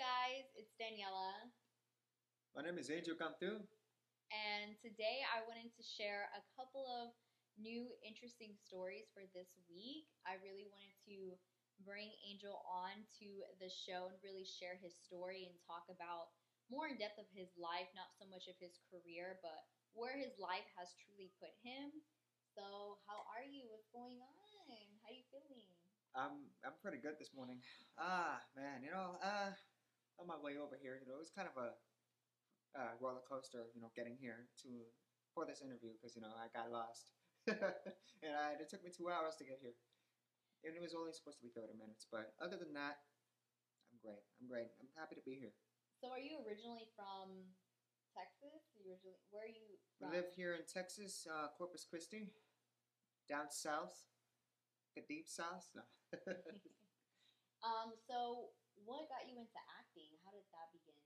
guys, it's Daniela, My name is Angel Cantu. and today I wanted to share a couple of new interesting stories for this week. I really wanted to bring Angel on to the show and really share his story and talk about more in depth of his life, not so much of his career, but where his life has truly put him. So, how are you? What's going on? How are you feeling? I'm I'm pretty good this morning. Ah man, you know, uh, on my way over here, you know, it was kind of a uh, roller coaster, you know, getting here to for this interview because you know I got lost, and I, it took me two hours to get here, and it was only supposed to be thirty minutes. But other than that, I'm great. I'm great. I'm happy to be here. So, are you originally from Texas? You originally where are you We from? live here in Texas, uh, Corpus Christi, down south, the deep south. No. um. So, what got you into acting? How did that begin?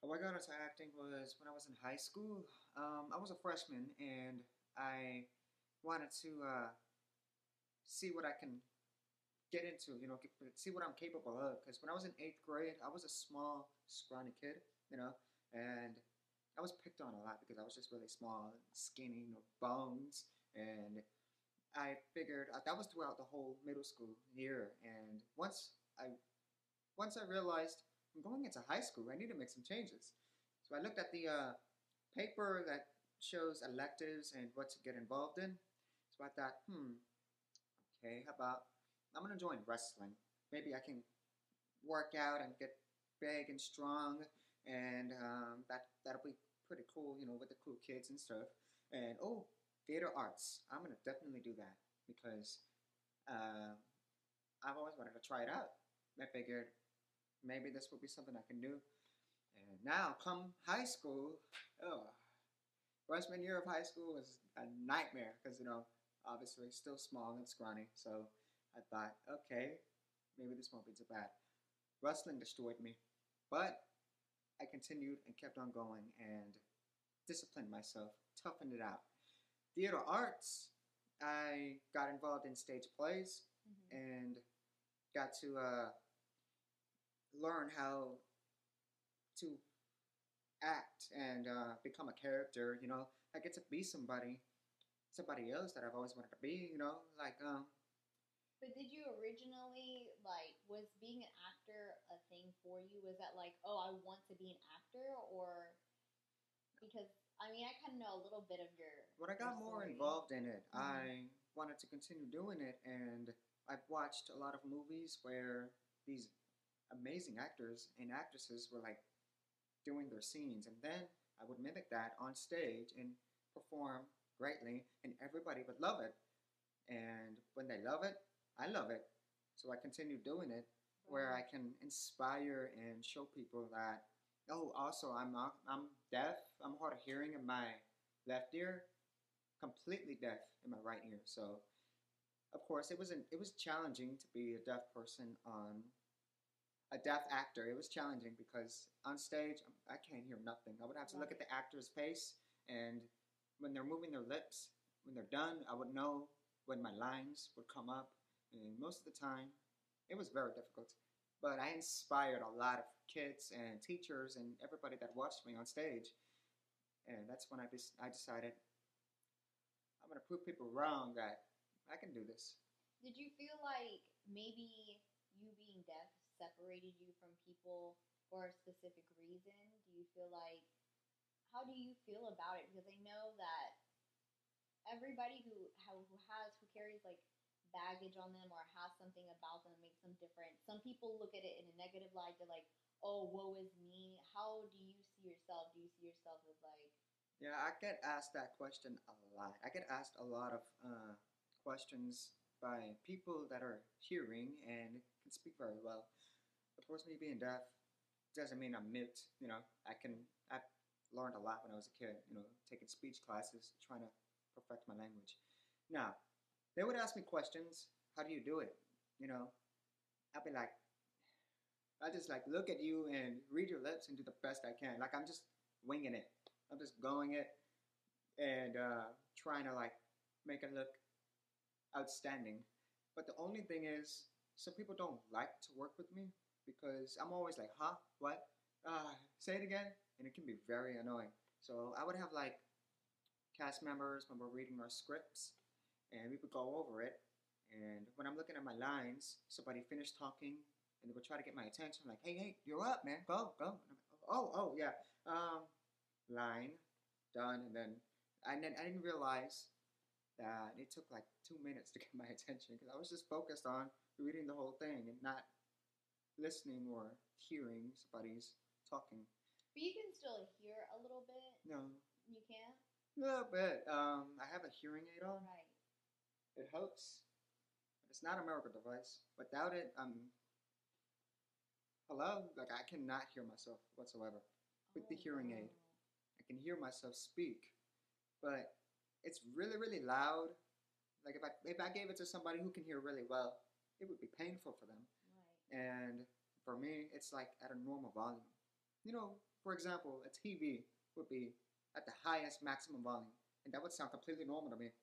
How I got into acting was when I was in high school. Um, I was a freshman and I wanted to uh, see what I can get into, you know, see what I'm capable of. Because when I was in eighth grade, I was a small, scrawny kid, you know, and I was picked on a lot because I was just really small, skinny, no bones, and I figured uh, that was throughout the whole middle school year. And once I, once I realized I'm going into high school. I need to make some changes. So I looked at the uh, paper that shows electives and what to get involved in. So I thought, hmm, okay, how about I'm gonna join wrestling. Maybe I can work out and get big and strong, and um, that that'll be pretty cool, you know, with the cool kids and stuff. And oh, theater arts. I'm gonna definitely do that because uh, I've always wanted to try it out. I figured maybe this would be something I can do. And now, come high school, oh, freshman year of high school was a nightmare because, you know, obviously still small and scrawny. So I thought, okay, maybe this won't be too bad. Wrestling destroyed me, but I continued and kept on going and disciplined myself, toughened it out. Theater arts, I got involved in stage plays Mhm. and got to uh, learn how to act and uh, become a character. You know, I get to be somebody, somebody else that I've always wanted to be. You know, like um, But did you originally like was being an actor a thing for you? Was that like, oh, I want to be an actor, or because I mean, I kind of know a little bit of your. when I got more involved in it, Mhm. I wanted to continue doing it, and I've watched a lot of movies where these amazing actors and actresses were like doing their scenes, and then I would mimic that on stage and perform greatly, and everybody would love it. And when they love it, I love it. So I continue doing it, where mm-hmm. I can inspire and show people that. Oh, also I'm not, I'm deaf. I'm hard of hearing in my left ear, completely deaf in my right ear. So, of course, it was an, it was challenging to be a deaf person on a deaf actor. It was challenging because on stage um, I can't hear nothing. I would have to look at the actor's face, and when they're moving their lips, when they're done, I would know when my lines would come up. And most of the time, it was very difficult. But I inspired a lot of kids and teachers and everybody that watched me on stage. And that's when I, I decided I'm going to prove people wrong that I can do this. Did you feel like maybe you being deaf separated you from people for a specific reason? Do you feel like how do you feel about it? Because I know that everybody who who has who carries like baggage on them or has something about them that makes them different. Some people look at it in a negative light. They're like, "Oh, woe is me." How do you see yourself? Do you see yourself as like Yeah, I get asked that question a lot. I get asked a lot of uh, questions by people that are hearing and can speak very well. Of course, me being deaf doesn't mean I'm mute. You know, I can. I learned a lot when I was a kid. You know, taking speech classes, trying to perfect my language. Now, they would ask me questions. How do you do it? You know, I'd be like, I just like look at you and read your lips and do the best I can. Like I'm just winging it. I'm just going it and uh, trying to like make it look outstanding. But the only thing is, some people don't like to work with me because I'm always like, huh, what? Uh, say it again, and it can be very annoying. So I would have like cast members when we're reading our scripts, and we would go over it. And when I'm looking at my lines, somebody finished talking, and they would try to get my attention, I'm like, hey, hey, you're up, man, go, go. And like, oh, oh, yeah. Um, line, done, and then I didn't, I didn't realize that it took like two minutes to get my attention because I was just focused on reading the whole thing and not listening or hearing somebody's talking. But you can still hear a little bit. No, You can. a little bit. Um, I have a hearing aid on. Right. It helps. It's not a medical device. Without it, um, hello, like I cannot hear myself whatsoever. With the Oh, hearing aid. I can hear myself speak, but it's really, really loud. Like if I if I gave it to somebody who can hear really well, it would be painful for them. And for me, it's like at a normal volume. You know, for example, a TV would be at the highest maximum volume, and that would sound completely normal to me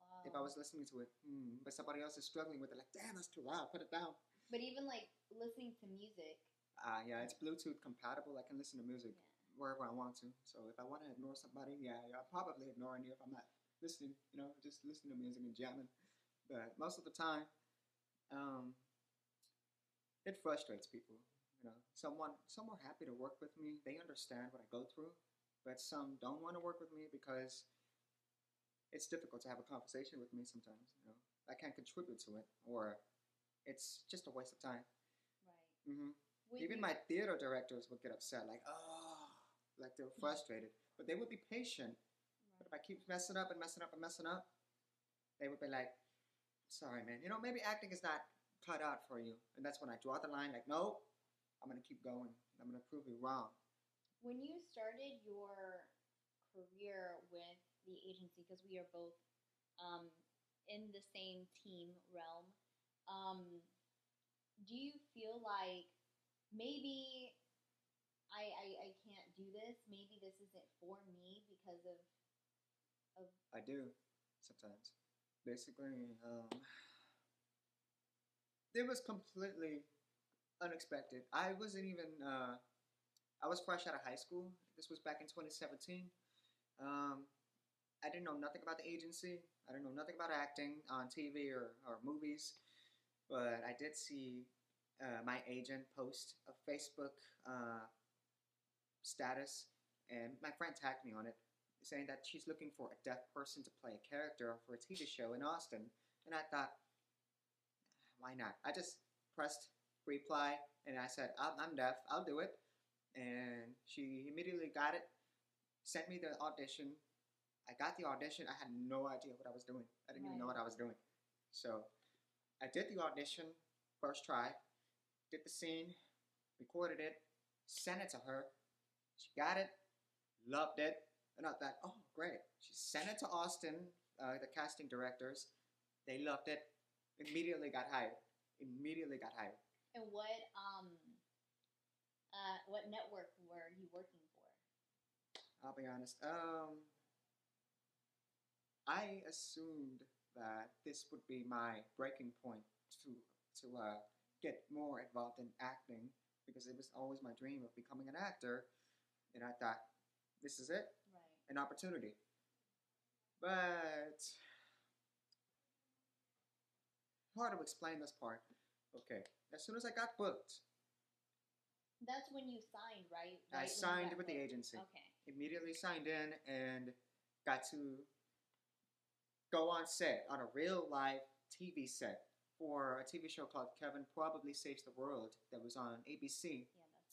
Wow. if I was listening to it. Hmm, but somebody else is struggling with it, like, damn, that's too loud. Put it down. But even like listening to music. Ah, yeah, it's Bluetooth compatible. I can listen to music Yeah. wherever I want to. So if I want to ignore somebody, yeah, yeah, I'm probably ignoring you if I'm not listening. You know, just listening to music and jamming. But most of the time, um, it frustrates people. You know, someone some are happy to work with me. They understand what I go through, but some don't want to work with me because it's difficult to have a conversation with me sometimes. You know, I can't contribute to it, or it's just a waste of time. Right. hmm even my theater directors would get upset, like, oh, like they're frustrated. But they would be patient. But if I keep messing up and messing up and messing up, they would be like, sorry, man. You know, maybe acting is not cut out for you. And that's when I draw the line, like, no, I'm going to keep going. I'm going to prove you wrong. When you started your career with the agency, because we are both um, in the same team realm, um, do you feel like maybe I, I I can't do this? Maybe this isn't for me because of I do sometimes. Basically, um, it was completely unexpected. I wasn't even. Uh, I was fresh out of high school. This was back in 2017. Um, I didn't know nothing about the agency. I didn't know nothing about acting on TV or, or movies. But I did see uh, my agent post a Facebook uh, status, and my friend tagged me on it saying that she's looking for a deaf person to play a character for a TV show in Austin. And I thought, why not? I just pressed reply and I said, I'm, I'm deaf, I'll do it. And she immediately got it, sent me the audition. I got the audition. I had no idea what I was doing. I didn't even know what I was doing. So I did the audition, first try, did the scene, recorded it, sent it to her. She got it, loved it, and I thought, oh, great. She sent it to Austin, uh, the casting directors. They loved it. Immediately got hired. Immediately got hired. and what um uh what network were you working for? I'll be honest. Um, I assumed that this would be my breaking point to to uh, get more involved in acting because it was always my dream of becoming an actor, and I thought, this is it. Right. an opportunity. But hard to explain this part. Okay, as soon as I got booked, That's when you signed, right? I Right you signed with the agency. Okay. Immediately signed in and got to go on set on a real live TV set for a TV show called Kevin Probably Saves the World that was on ABC.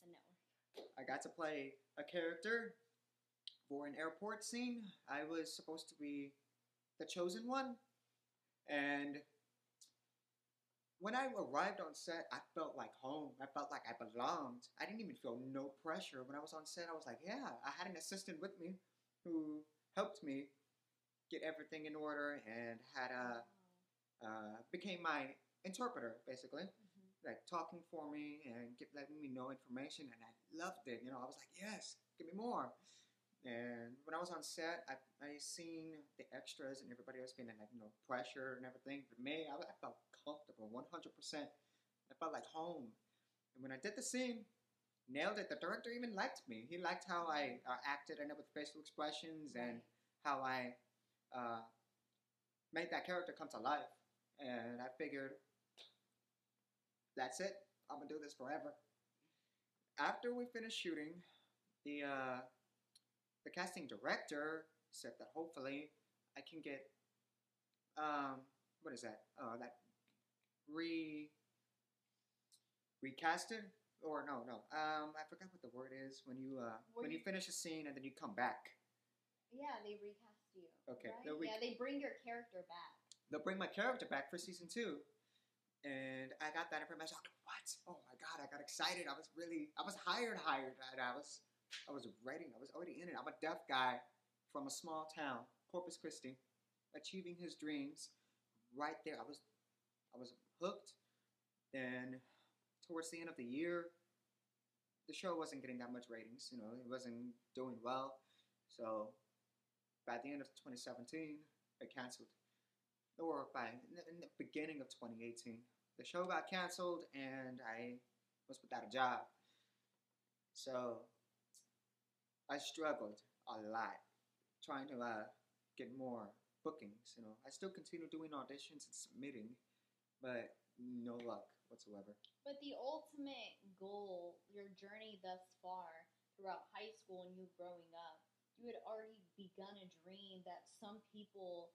Yeah, that's the network. I got to play a character for an airport scene. I was supposed to be the chosen one. And when I arrived on set, I felt like home. I felt like I belonged. I didn't even feel no pressure. When I was on set, I was like, yeah, I had an assistant with me who helped me get everything in order and had a, uh, became my interpreter, basically Mhm. like talking for me and get, letting me know information, and I loved it. You know, I was like, yes, give me more. And when I was on set, I I seen the extras and everybody else feeling like you know pressure and everything. But me, I, I felt comfortable, one hundred percent. I felt like home. And when I did the scene, nailed it. The director even liked me. He liked how I uh, acted and with facial expressions and how I uh, made that character come to life. And I figured, that's it. I'm gonna do this forever. After we finished shooting, the uh, the casting director said that hopefully I can get um, what is that? Uh, that re recasted or no no um I forgot what the word is when you uh when you you- finish a scene and then you come back. Yeah, they recast you. Okay, Right? re- yeah, they bring your character back. they'll bring my character back for season two. And I got that information. I was like, what? Oh my god, I got excited. I was really I was hired, hired. I was I was writing, I was already in it. I'm a deaf guy from a small town, Corpus Christi, achieving his dreams. Right there. I was I was hooked. Then towards the end of the year, the show wasn't getting that much ratings, you know, it wasn't doing well. So by the end of 2017, it canceled or by in the- beginning of 2018, the show got canceled and I was without a job. So I struggled a lot trying to uh, get more bookings. You know, I still continue doing auditions and submitting, but no luck whatsoever. But the ultimate goal, your journey thus far throughout high school and you growing up, you had already begun a dream that some people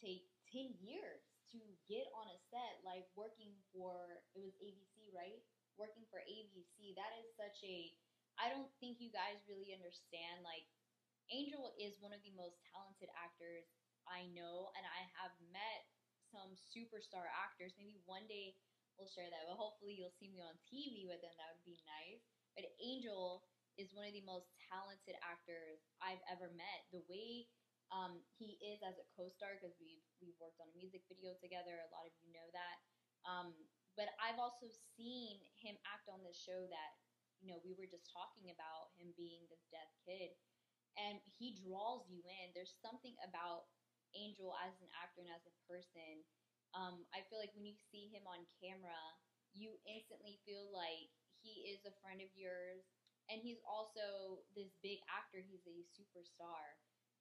take 10 years to get on a set, like working for, it was ABC, right? Working for ABC. That is such a, I don't think you guys really understand. Like, Angel is one of the most talented actors I know, and I have met some superstar actors. Maybe one day we'll share that. But hopefully you'll see me on TV with them. That would be nice. But Angel is one of the most talented actors I've ever met. The way um, he is as a co-star, because we've we've worked on a music video together. A lot of you know that. Um, but I've also seen him act on this show that you know we were just talking about him being this deaf kid, and he draws you in. There's something about Angel as an actor and as a person um, I feel like when you see him on camera, you instantly feel like he is a friend of yours, and he's also this big actor. He's a superstar.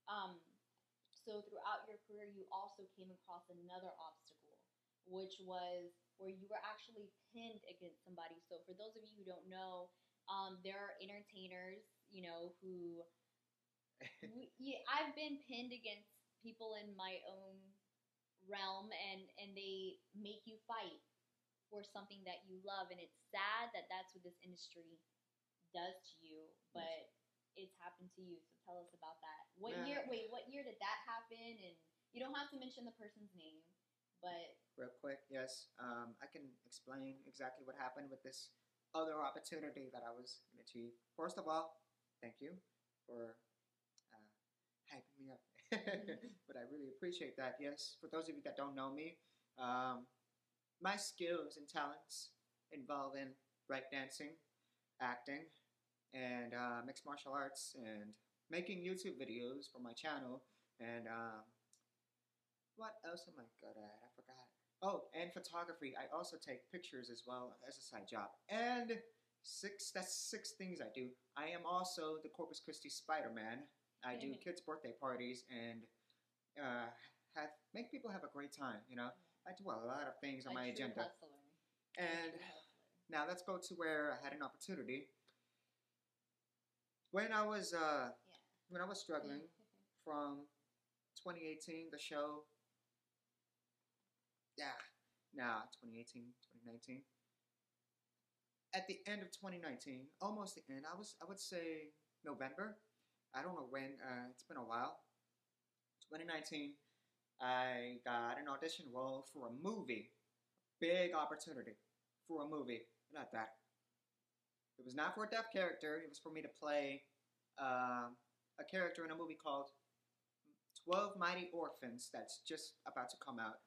Um, so throughout your career, you also came across another obstacle, which was where you were actually pinned against somebody. So for those of you who don't know, um, there are entertainers, you know, who we, yeah, I've been pinned against people in my own realm and and they make you fight for something that you love. And it's sad that that's what this industry does to you but it's happened to you. So tell us about that. What Yeah. year wait what year did that happen? And you don't have to mention the person's name but Real quick, yes, um, I can explain exactly what happened with this other opportunity that I was going to achieve. First of all, thank you for uh, hyping me up. but I really appreciate that. Yes, for those of you that don't know me, um, my skills and talents involve in breakdancing, acting, and uh, mixed martial arts, and making YouTube videos for my channel. And um, what else am I good at? I. Oh, and photography. I also take pictures as well as a side job. And six that's six things I do. I am also the Corpus Christi Spider-Man. I do Mhm. kids' birthday parties and uh, have make people have a great time, you know. I do a lot of things on my agenda. hustler. And now let's go to where I had an opportunity. When I was uh, yeah when I was struggling from 2018, the show. Yeah, nah, 2018, 2019. At the end of 2019, almost the end, I was, I would say November. I don't know when. Uh, it's been a while. 2019, I got an audition role for a movie. Big opportunity for a movie. Not that. It was not for a deaf character. It was for me to play um, a character in a movie called 12 Mighty Orphans that's just about to come out.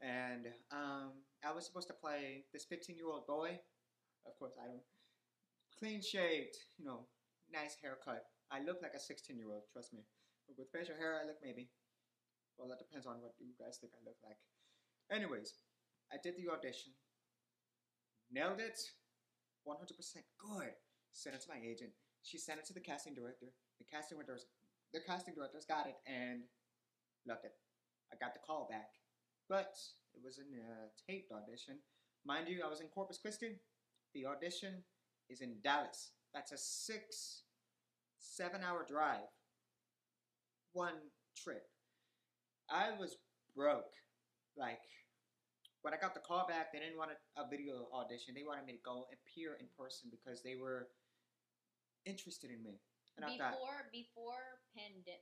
And um, I was supposed to play this 15 year old boy. Of course, I don't. Clean shaved, you know, nice haircut. I look like a 16 year old, trust me. But with facial hair, I look maybe. Well, that depends on what you guys think I look like. Anyways, I did the audition, nailed it, 100% good. Sent it to my agent. She sent it to the casting director. The casting directors, the casting directors got it and loved it. I got the call back, but it was in a uh, taped audition. Mind you, I was in Corpus Christi. The audition is in Dallas. That's a six, seven hour drive. One trip. I was broke. Like, when I got the call back, they didn't want a, a video audition. They wanted me to go appear in person because they were interested in me. And I thought, before before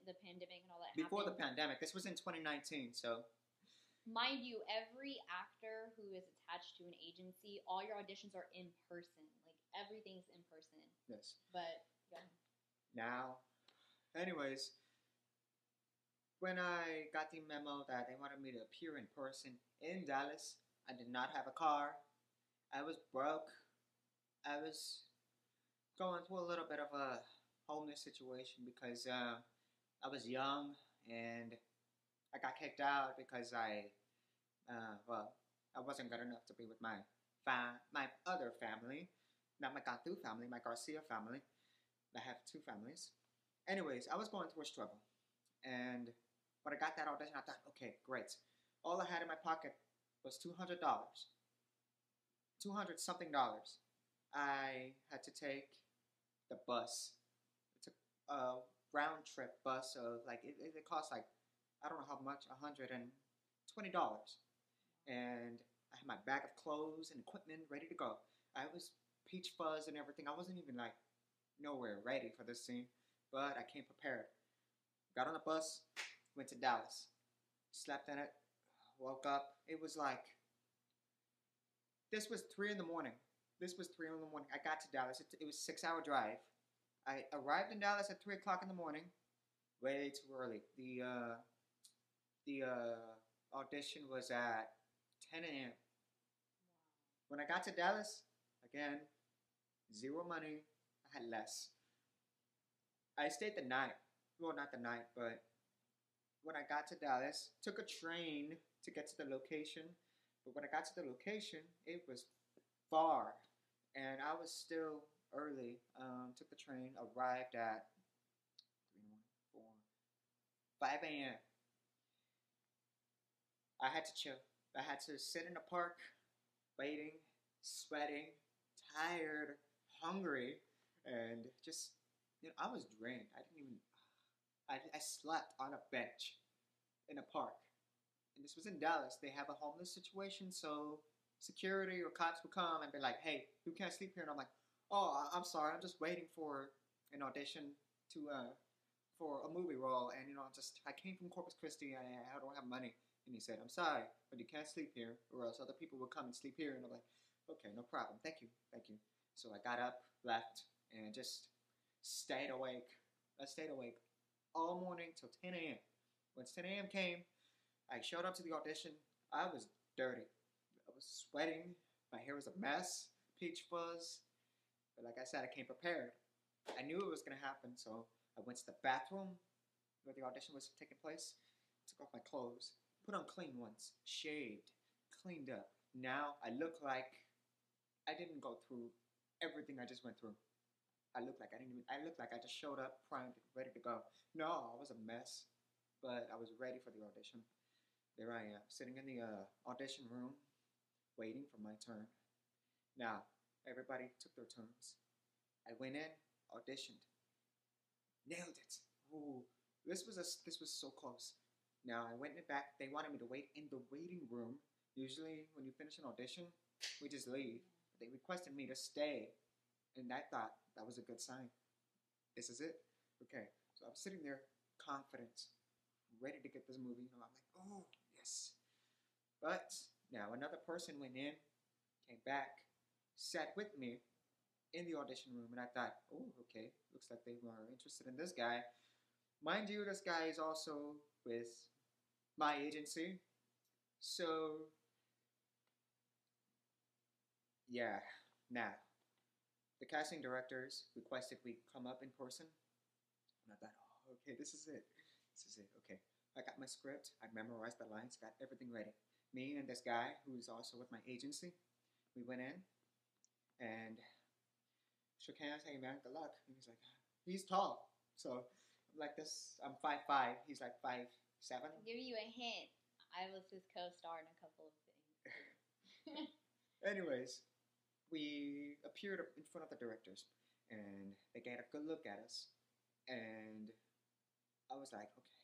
the pandemic and all that before the pandemic, this was in 2019, so mind you, every actor who is attached to an agency, all your auditions are in person. Like everything's in person. yes. But ahead. now. Anyways, when I got the memo that they wanted me to appear in person in Dallas, I did not have a car. I was broke. I was going through a little bit of a homeless situation because uh, I was young and I got kicked out because I, uh, well, I wasn't good enough to be with my fa- my other family, not my Cantu family, my Garcia family. I have two families. Anyways, I was going through a struggle. And when I got that audition, I thought, okay, great. All I had in my pocket was $200. 200 something dollars. I had to take the bus. It's a, a round trip bus of like, it, it, cost like, I don't know how much, $120. And I had my bag of clothes and equipment ready to go. I was peach fuzz and everything. I wasn't even like nowhere ready for this scene, but I came prepared. Got on the bus, went to Dallas, slept in it, woke up. It was like this was three in the morning. This was three in the morning. I got to Dallas. It, it was six hour drive. I arrived in Dallas at three o'clock in the morning. Way too early. The uh, the uh, audition was at 10 a.m. When I got to Dallas, again, zero money. I had less. I stayed the night. Well, not the night, but when I got to Dallas, took a train to get to the location. But when I got to the location, it was far, and I was still early. Um, took the train, arrived at 3, 4, 5 a.m. I had to chill. I had to sit in a park, waiting, sweating, tired, hungry, and just, you know, I was drained. I didn't even, I, I slept on a bench in a park. And this was in Dallas. They have a homeless situation, so security or cops would come and be like, hey, you can't sleep here. And I'm like, oh, I'm sorry. I'm just waiting for an audition to, uh, for a movie role. And, you know, I just, I came from Corpus Christi. and I don't have money. And he said, I'm sorry, but you can't sleep here, or else other people will come and sleep here. And I'm like, okay, no problem. Thank you. Thank you. So I got up, left, and just stayed awake. I stayed awake all morning till 10 a.m. When 10 a.m. came, I showed up to the audition. I was dirty. I was sweating. My hair was a mess, peach fuzz. But like I said, I came prepared. I knew it was going to happen, so I went to the bathroom where the audition was taking place, took off my clothes, put on clean ones, shaved, cleaned up. Now I look like I didn't go through everything I just went through. I look like I didn't even, I look like I just showed up primed, ready to go. No, I was a mess, but I was ready for the audition. There I am, sitting in the uh, audition room, waiting for my turn. Now, everybody took their turns. I went in, auditioned, nailed it. Ooh, this was a this was so close. Now I went back. They wanted me to wait in the waiting room. Usually, when you finish an audition, we just leave. They requested me to stay, and I thought that was a good sign. This is it. Okay, so I'm sitting there, confident, ready to get this movie. I'm like, oh yes. But now another person went in, came back, sat with me in the audition room, and I thought, oh okay, looks like they were interested in this guy. Mind you, this guy is also with my agency. So, yeah, now, the casting directors requested we come up in person. And I thought, oh, okay, this is it. This is it. Okay. I got my script. I memorized the lines, got everything ready. Me and this guy, who's also with my agency, we went in and shook hands, hey man, good luck. And he's like, ah, he's tall, so I'm like this. I'm five five. He's like five seven. I'll give you a hint. I was his co-star in a couple of things. Anyways, we appeared in front of the directors, and they got a good look at us, and I was like, okay,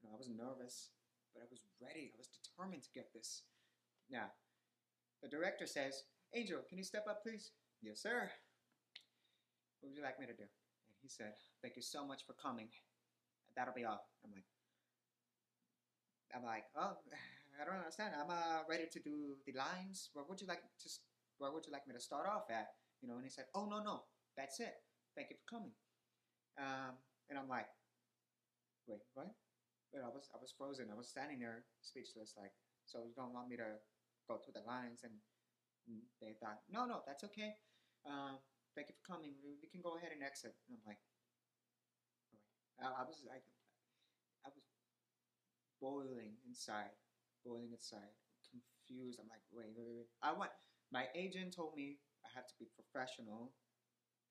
you know, I was nervous, but I was ready. I was determined to get this. Now, the director says, Angel, can you step up, please? Yes, sir. What would you like me to do? And he said, Thank you so much for coming. That'll be all. I'm like, I'm like, oh, I don't understand. I'm uh, ready to do the lines. Where would you like to? Where would you like me to start off at? You know, and he said, Oh no, no, that's it. Thank you for coming. Um, and I'm like, wait, what? But I was I was frozen. I was standing there speechless. Like, so you don't want me to go through the lines? And they thought, no, no, that's okay. Um, thank you for coming. We, we can go ahead and exit. And I'm like, I, I was like, boiling inside, boiling inside, confused. I'm like, wait, wait, wait. I want. My agent told me I had to be professional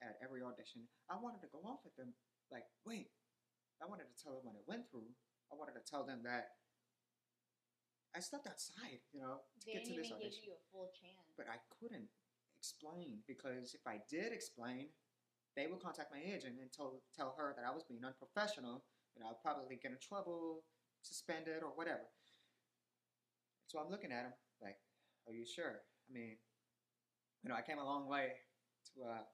at every audition. I wanted to go off at them. Like, wait, I wanted to tell them what I went through. I wanted to tell them that I stepped outside, you know, to they get to this even give audition. you a full chance. But I couldn't explain because if I did explain, they would contact my agent and tell tell her that I was being unprofessional and I'll probably get in trouble, suspended, or whatever. So I'm looking at him like, "Are you sure?" I mean, you know, I came a long way to uh,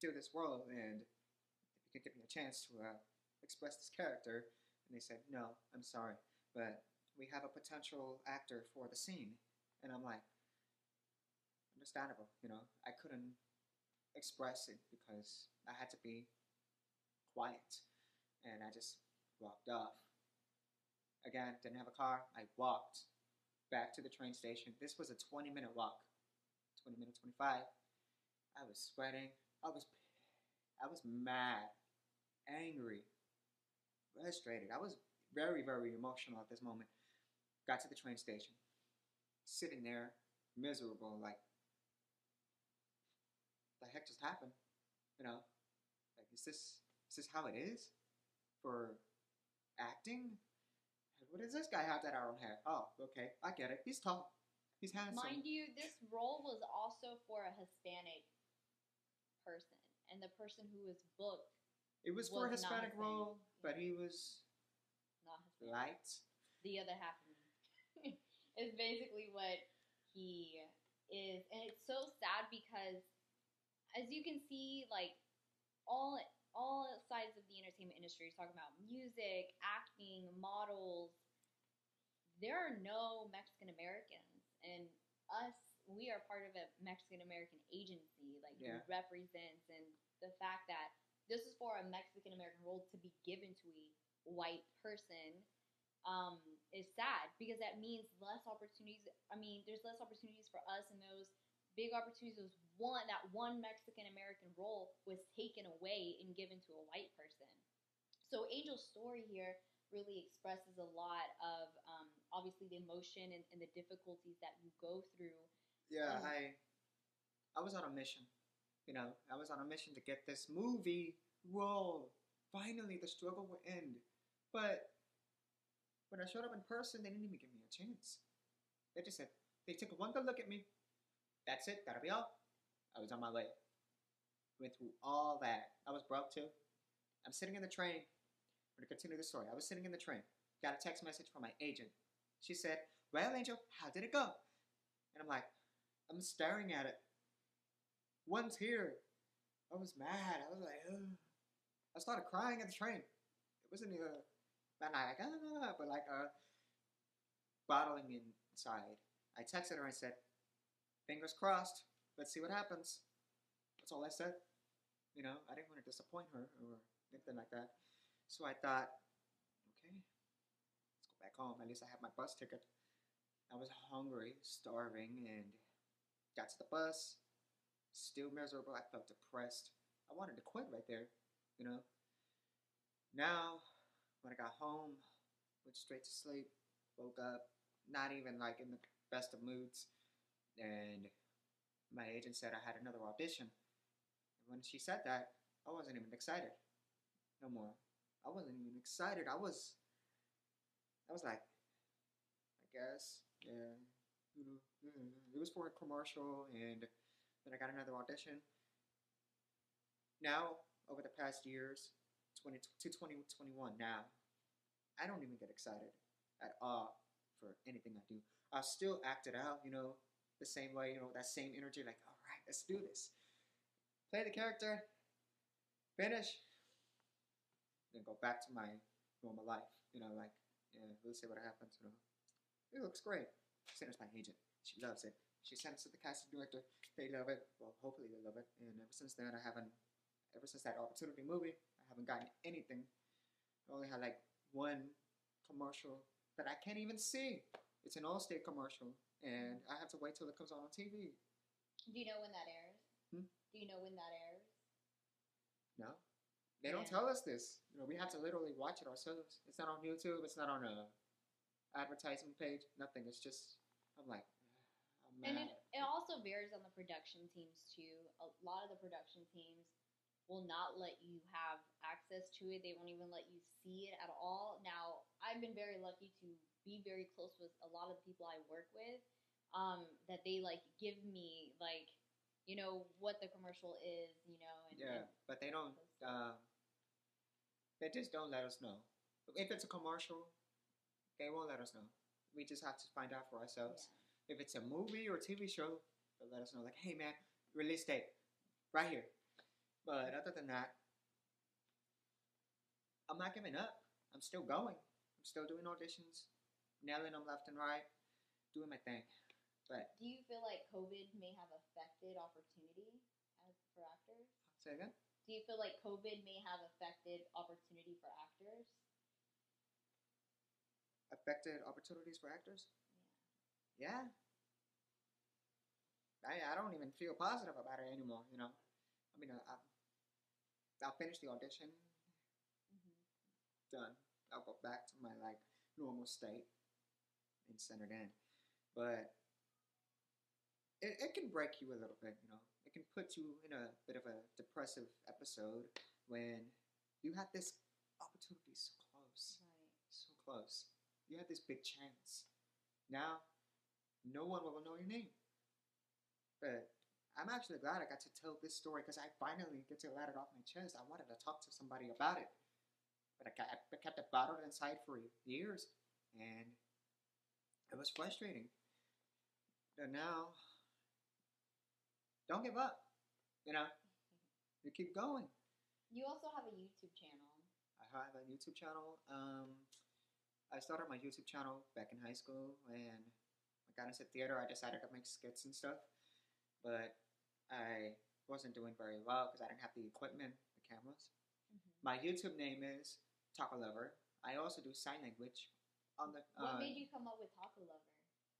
do this role, and if you could give me a chance to uh, express this character, and they said, "No, I'm sorry, but we have a potential actor for the scene," and I'm like, understandable, you know, I couldn't express it because I had to be quiet, and I just walked off. Again, didn't have a car. I walked back to the train station. This was a 20 minute walk. 20 minutes, 25. I was sweating. I was I was mad, angry, frustrated. I was very, very emotional at this moment. Got to the train station. Sitting there, miserable, like the heck just happened? You know? Like is this is this how it is? For acting? What does this guy have that I don't have? Oh, okay, I get it. He's tall. He's handsome. Mind you, this role was also for a Hispanic person, and the person who was booked it was for a was not Hispanic Hispanic. role, but he was not Hispanic. light. The other half of me is basically what he is, and it's so sad because, as you can see, like all all sides of the entertainment industry, talking about music, acting, models. There are no Mexican Americans, and us, we are part of a Mexican American agency, like Yeah. represents, and the fact that this is for a Mexican American role to be given to a white person um, is sad because that means less opportunities. I mean, there's less opportunities for us, and those big opportunities was one that one Mexican American role was taken away and given to a white person. So Angel's story here really expresses a lot of um, obviously the emotion and, and the difficulties that you go through. Yeah, Mm. I I was on a mission. You know, I was on a mission to get this movie role. Finally, the struggle will end. But when I showed up in person, they didn't even give me a chance. They just said, they took one good look at me. That's it, that'll be all. I was on my way. Went through all that. I was broke too. I'm sitting in the train. I'm gonna continue the story. I was sitting in the train. Got a text message from my agent. She said, Well, Angel, how did it go? And I'm like, I'm staring at it. One's here. I was mad. I was like, Ugh. I started crying at the train. It wasn't uh, not like, ah, but like uh, bottling inside. I texted her and said, fingers crossed. Let's see what happens. That's all I said. You know, I didn't want to disappoint her or anything like that. So I thought, okay, let's go back home. At least I have my bus ticket. I was hungry, starving, and got to the bus. Still miserable. I felt depressed. I wanted to quit right there, you know. Now, when I got home, went straight to sleep, woke up, not even like in the best of moods, and my agent said I had another audition. And when she said that, I wasn't even excited no more. I wasn't even excited. I was, I was like, I guess, yeah, know, it was for a commercial, and then I got another audition. Now, over the past years, 20 to 2021 now, I don't even get excited at all for anything I do. I'll still act it out, you know, the same way, you know, that same energy, like, all right, let's do this. Play the character, finish, then go back to my normal life, you know, like, yeah, we'll see what happens, you know. It looks great. Sent us my agent. She loves it. She sent us to the casting director. They love it. Well, hopefully they love it. And ever since then, I haven't, ever since that opportunity movie, I haven't gotten anything. I only had like one commercial that I can't even see. It's an Allstate commercial, and I have to wait till it comes on on TV. Do you know when that airs? Hmm? Do you know when that airs? No, they don't tell us this. You know, we have to literally watch it ourselves. It's not on YouTube. It's not on a advertisement page. Nothing. It's just I'm like, I'm And it, it also varies on the production teams too. A lot of the production teams will not let you have access to it. They won't even let you see it at all. Now, I've been very lucky to be very close with a lot of the people I work with. Um, that they like give me like, you know, what the commercial is, you know, and, yeah, and but they don't. Uh, they just don't let us know. If it's a commercial, they won't let us know. We just have to find out for ourselves. yeah. If it's a movie or TV show, they'll let us know. Like, hey man, release date, right here. But other than that, I'm not giving up. I'm still going. I'm still doing auditions, nailing them left and right, doing my thing. But Do you feel like COVID may have affected opportunity as for actors? say again. Do you feel like COVID may have affected opportunity for actors? Affected opportunities for actors? Yeah. Yeah. I, I don't even feel positive about it anymore, you know. I mean, I, I, I'll finish the audition, done. I'll go back to my like normal state and send it in. But it, it can break you a little bit, you know. It can put you in a bit of a depressive episode when you had this opportunity so close, Right. so close. You had this big chance. Now, no one will know your name. But I'm actually glad I got to tell this story because I finally get to let it off my chest. I wanted to talk to somebody about it but I kept, it bottled inside for years, and it was frustrating. But now, don't give up. You know, you keep going. You also have a YouTube channel. I have a YouTube channel. Um, I started my YouTube channel back in high school and I got into theater. I decided to make skits and stuff, but I wasn't doing very well because I didn't have the equipment, the cameras. My YouTube name is Taco Lover. I also do sign language on the. What uh, made you come up with Taco Lover?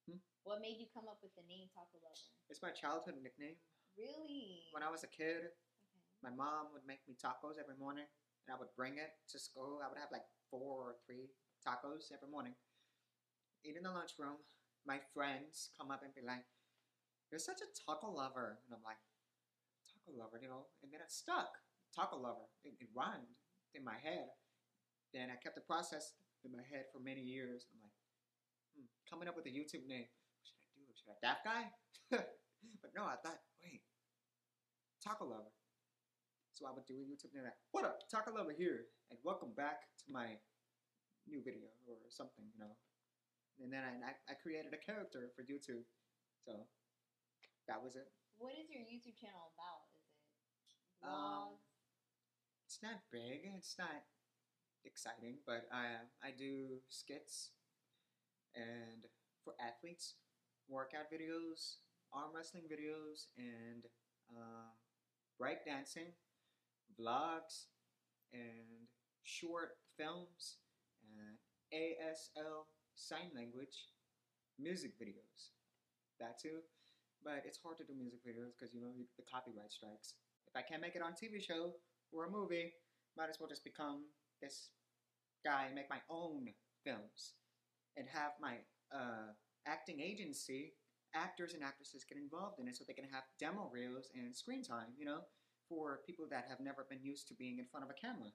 Hmm? What made you come up with the name Taco Lover? It's my childhood nickname. Really? When I was a kid, okay. my mom would make me tacos every morning, and I would bring it to school. I would have like four or three tacos every morning. Eat in the lunchroom. My friends come up and be like, "You're such a taco lover," and I'm like, "Taco lover," you know. And then it stuck. Taco lover. It, it rhymed in my head. Then I kept the process in my head for many years. I'm like, hmm, coming up with a YouTube name. What should I do? Should I that guy? but no, I thought, wait, Taco Lover. So I would do a YouTube name like, what up, Taco Lover here, and welcome back to my new video or something, you know. And then I, I created a character for YouTube. So that was it. What is your YouTube channel about? Is it Um, vlogs? It's not big, it's not exciting, but I, I do skits and for athletes, workout videos, arm wrestling videos, and uh, break dancing, vlogs, and short films, and ASL sign language, music videos. That too. But it's hard to do music videos because you know the copyright strikes. If I can't make it on TV show or a movie, might as well just become this guy and make my own films and have my uh, acting agency actors and actresses get involved in it so they can have demo reels and screen time, you know, for people that have never been used to being in front of a camera.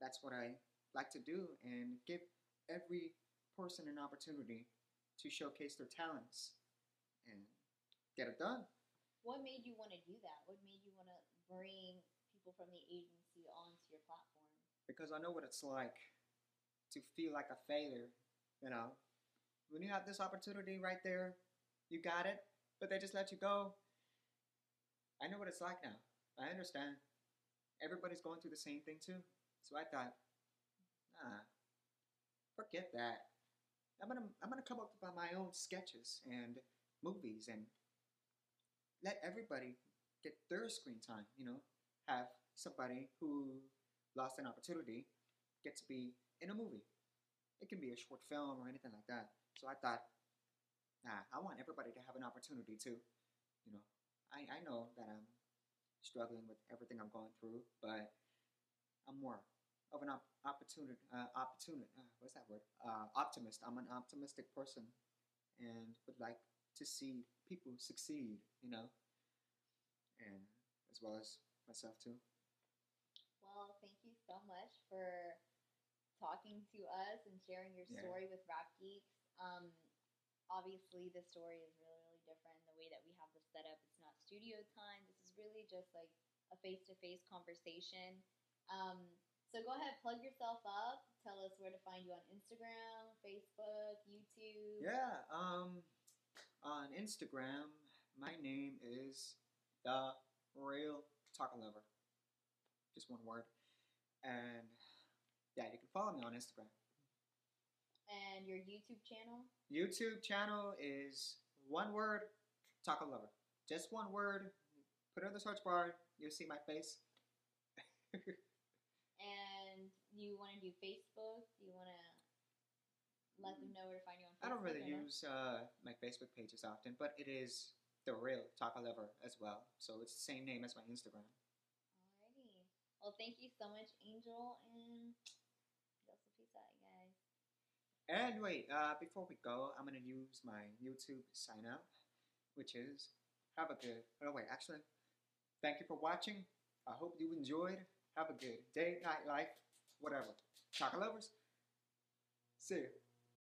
That's what I like to do and give every person an opportunity to showcase their talents and get it done. What made you want to do that? What made you want to bring people from the agency onto your platform? Because I know what it's like to feel like a failure, you know. When you have this opportunity right there, you got it, but they just let you go. I know what it's like now. I understand. Everybody's going through the same thing too. So I thought, nah, forget that. I'm gonna I'm gonna come up with my own sketches and movies and let everybody get their screen time. You know, have somebody who lost an opportunity get to be in a movie. It can be a short film or anything like that. So I thought, nah, I want everybody to have an opportunity too. You know, I, I know that I'm struggling with everything I'm going through, but I'm more of an op- opportunity, uh, opportunity, uh, what's that word? Uh, optimist. I'm an optimistic person and would like to see people succeed, you know, and as well as myself too. Well, thank you so much for talking to us and sharing your Yeah. story with Rap Geeks. Um, obviously, the story is really, really different. The way that we have this set up, it's not studio time. This is really just like a face to face conversation. Um, so go ahead, plug yourself up. Tell us where to find you on Instagram, Facebook, YouTube. Yeah, um, on Instagram, my name is the real taco lover. Just one word. And yeah, you can follow me on Instagram. And your YouTube channel. YouTube channel is one word, taco lover. Just one word. Put it in the search bar. You'll see my face. And you want to do Facebook? You want to let them know where to find you on Facebook? I don't really use uh, my Facebook page as often, but it is the real taco lover as well. So it's the same name as my Instagram. Alrighty. Well, thank you so much, Angel, and also peace out, you guys. And wait, uh, before we go, I'm gonna use my YouTube sign up, which is have a good. Oh wait, actually, thank you for watching. I hope you enjoyed. Have a good day, night, life, whatever. Taco lovers. See you.